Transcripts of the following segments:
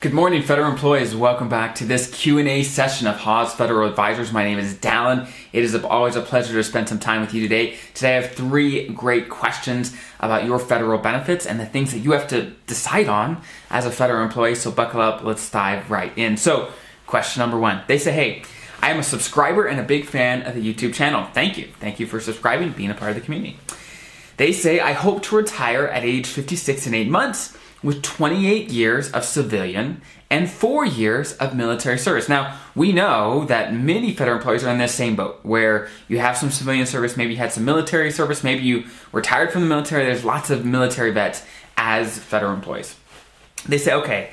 Good morning, federal employees. Welcome back to this Q&A session of Haws Federal Advisors. My name is Dallin. It is always a pleasure to spend some time with you today. Today I have three great questions about your federal benefits and the things that you have to decide on as a federal employee. So buckle up, let's dive right in. So, question number one. They say, hey, I am a subscriber and a big fan of the YouTube channel. Thank you. Thank you for subscribing, being a part of the community. They say, I hope to retire at age 56 and 8 months with 28 years of civilian and four years of military service. Now, we know that many federal employees are in this same boat where you have some civilian service, maybe you had some military service, maybe you retired from the military. There's lots of military vets as federal employees. They say, okay,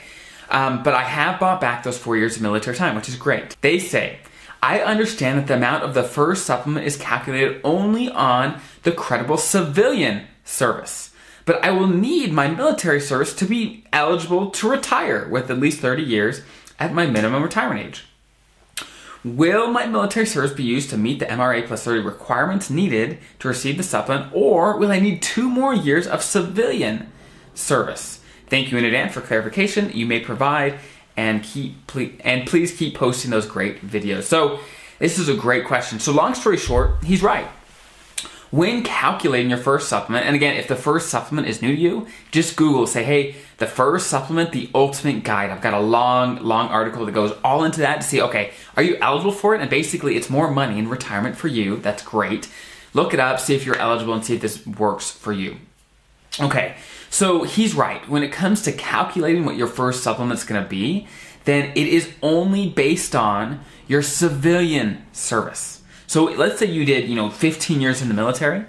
um, but I have bought back those four years of military time, which is great. They say, I understand that the amount of the FERS supplement is calculated only on the credible civilian service but I will need my military service to be eligible to retire with at least 30 years at my minimum retirement age. Will my military service be used to meet the MRA plus 30 requirements needed to receive the supplement, or will I need two more years of civilian service? Thank you in advance for clarification you may provide, and keep please, and please keep posting those great videos. So this is a great question. So long story short, he's right when calculating your FERS supplement, and again, if the FERS supplement is new to you, just Google, say, hey, the FERS supplement, the ultimate guide. I've got a long, long article that goes all into that to see, okay, are you eligible for it? And basically, it's more money in retirement for you. That's great. Look it up, see if you're eligible, and see if this works for you. Okay, so he's right. When it comes to calculating what your FERS supplement's gonna be, then it is only based on your civilian service. So let's say you did, you know, 15 years in the military,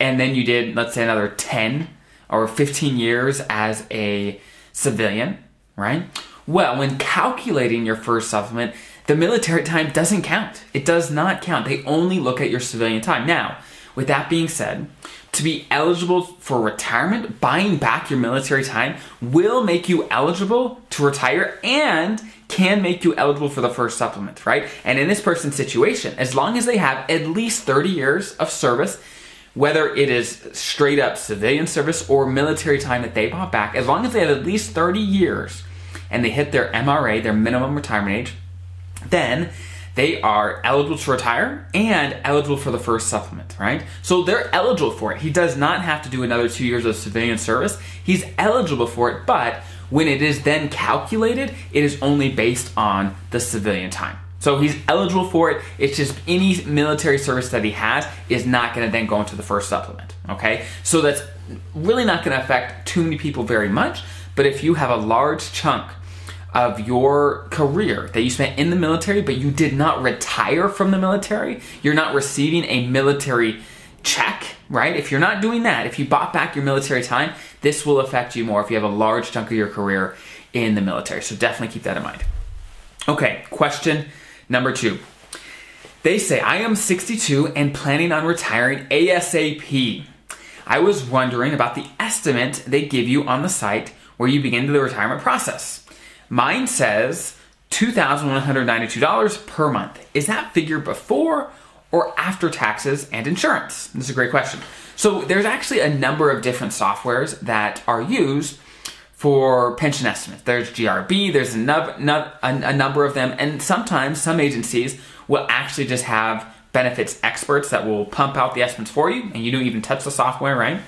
and then you did, let's say, another 10 or 15 years as a civilian, right? Well, when calculating your FERS supplement, the military time doesn't count. It does not count. They only look at your civilian time. Now, with that being said, to be eligible for retirement, buying back your military time will make you eligible to retire and can make you eligible for the FERS supplement, right? And in this person's situation, as long as they have at least 30 years of service, whether it is straight up civilian service or military time that they bought back, as long as they have at least 30 years and they hit their MRA, their minimum retirement age, then they are eligible to retire and eligible for the FERS supplement, right? So they're eligible for it. He does not have to do another two years of civilian service. He's eligible for it, but when it is then calculated, it is only based on the civilian time. So he's eligible for it. It's just any military service that he has is not going to then go into the FERS supplement. Okay? So that's really not going to affect too many people very much. But if you have a large chunk of your career that you spent in the military, but you did not retire from the military, you're not receiving a military check, right? If you're not doing that, if you bought back your military time, this will affect you more if you have a large chunk of your career in the military. So definitely keep that in mind. Okay, question number two. They say, I am 62 and planning on retiring ASAP. I was wondering about the estimate they give you on the site where you begin the retirement process. Mine says $2,192 per month. Is that figure before or after taxes and insurance? This is a great question. So there's actually a number of different softwares that are used for pension estimates. There's GRB, there's a, a number of them, and sometimes some agencies will actually just have benefits experts that will pump out the estimates for you, and you don't even touch the software, right?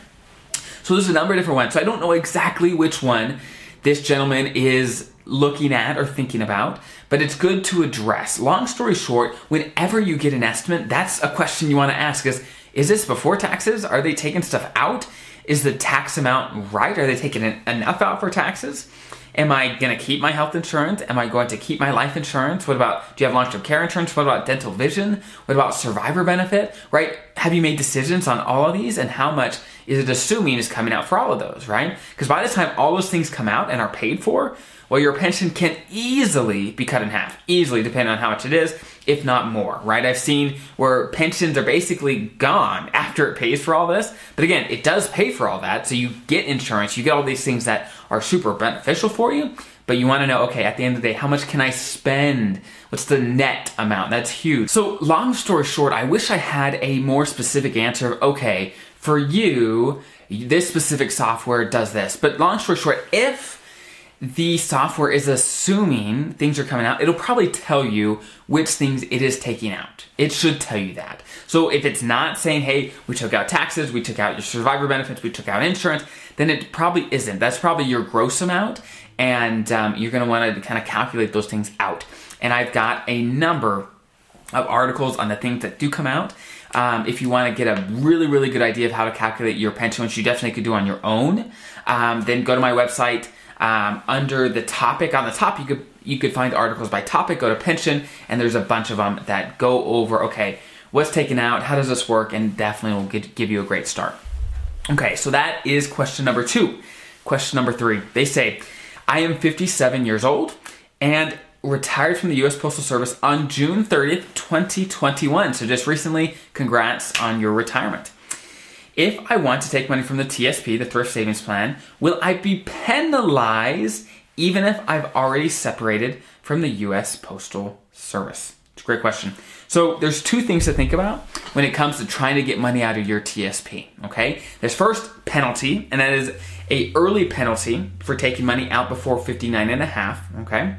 So there's a number of different ones. So I don't know exactly which one this gentleman is looking at or thinking about, but it's good to address. Long story short, whenever you get an estimate, that's a question you want to ask is is this before taxes? Are they taking stuff out? Is the tax amount right? Are they taking enough out for taxes? Am I going to keep my health insurance? Am I going to keep my life insurance? What about, do you have long term care insurance? What about dental vision? What about survivor benefit? Right? Have you made decisions on all of these? And how much is it assuming is coming out for all of those, right? Because by the time all those things come out and are paid for, well, your pension can easily be cut in half, easily, depending on how much it is, if not more, right? I've seen where pensions are basically gone after it pays for all this. But again, it does pay for all that. So you get insurance, you get all these things that are super beneficial for you. But you want to know, okay, at the end of the day, how much can I spend? What's the net amount? That's huge. So, long story short, I wish I had a more specific answer. Okay, for you, this specific software does this. But long story short, if the software is assuming things are coming out, it'll probably tell you which things it is taking out. It should tell you that. So if it's not saying, hey, we took out taxes, we took out your survivor benefits, we took out insurance, then it probably isn't. That's probably your gross amount, and um, you're gonna wanna kind of calculate those things out. And I've got a number of articles on the things that do come out. Um, if you want to get a really, really good idea of how to calculate your pension, which you definitely could do on your own, um, then go to my website um, under the topic on the top you could you could find articles by topic go to pension and there's a bunch of them that go over okay what's taken out how does this work and definitely will get, give you a great start okay so that is question number two question number three they say i am 57 years old and retired from the U.S. Postal Service on June 30th, 2021. So just recently, congrats on your retirement. If I want to take money from the TSP, the Thrift Savings Plan, will I be penalized even if I've already separated from the US Postal Service? It's a great question. So there's two things to think about when it comes to trying to get money out of your TSP, okay? There's first penalty, and that is a early penalty for taking money out before 59 and a half, okay?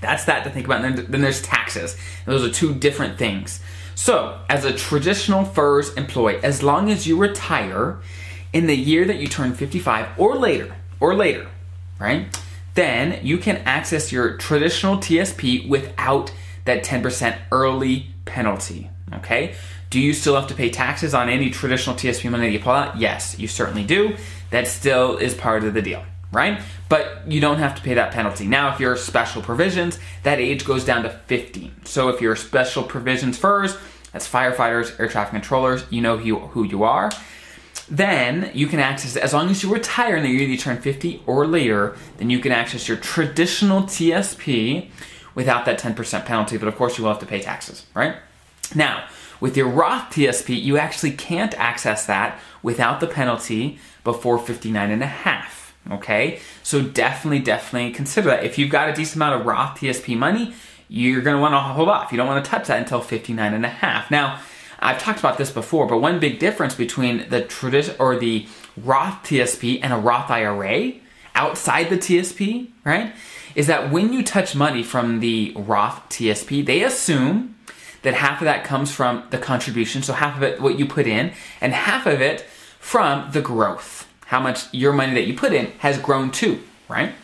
That's that to think about. And then, there's taxes. And those are two different things. So, as a traditional FERS employee, as long as you retire in the year that you turn 55 or later, or later, right? Then you can access your traditional TSP without that 10% early penalty, okay? Do you still have to pay taxes on any traditional TSP money that you pull out? Yes, you certainly do. That still is part of the deal, right? But you don't have to pay that penalty. Now, if you're special provisions, that age goes down to 50. So if you're special provisions FERS, that's firefighters, air traffic controllers, you know who, who you are. Then you can access, as long as you retire in the year you turn 50 or later, then you can access your traditional TSP without that 10% penalty, but of course you will have to pay taxes, right? Now, with your Roth TSP, you actually can't access that without the penalty before 59 and a half. Okay, so definitely, definitely consider that. If you've got a decent amount of Roth TSP money, you're want to hold off. You don't want to touch that until 59 and a half. Now, I've talked about this before, but one big difference between the tradition or the Roth TSP and a Roth IRA outside the TSP, right, is that when you touch money from the Roth TSP, they assume that half of that comes from the contribution, so half of it what you put in, and half of it from the growth how much your money that you put in has grown too, right?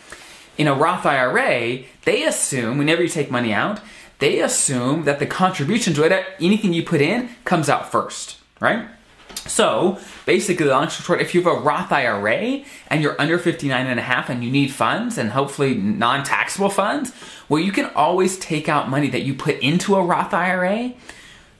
In a Roth IRA, they assume whenever you take money out, they assume that the contributions, whatever anything you put in, comes out first, right? So basically, the long story short, if you have a Roth IRA and you're under 59 and a half and you need funds and hopefully non-taxable funds, well, you can always take out money that you put into a Roth IRA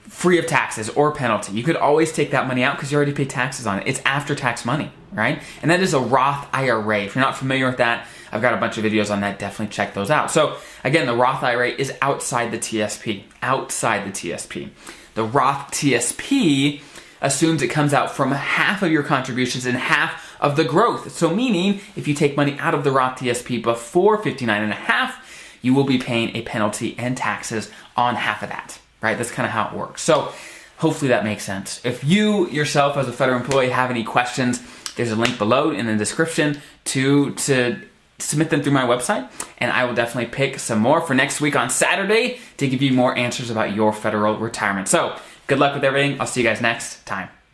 free of taxes or penalty. You could always take that money out because you already pay taxes on it. It's after tax money, right? And that is a Roth IRA. If you're not familiar with that, I've got a bunch of videos on that. Definitely check those out. So again, the Roth IRA is outside the TSP, outside the TSP. The Roth TSP assumes it comes out from half of your contributions and half of the growth. So meaning if you take money out of the Roth TSP before 59 and a half, you will be paying a penalty and taxes on half of that right? That's kind of how it works. So hopefully that makes sense. If you yourself as a federal employee have any questions, there's a link below in the description to to submit them through my website and I will definitely pick some more for next week on Saturday to give you more answers about your federal retirement. So, good luck with everything. I'll see you guys next time.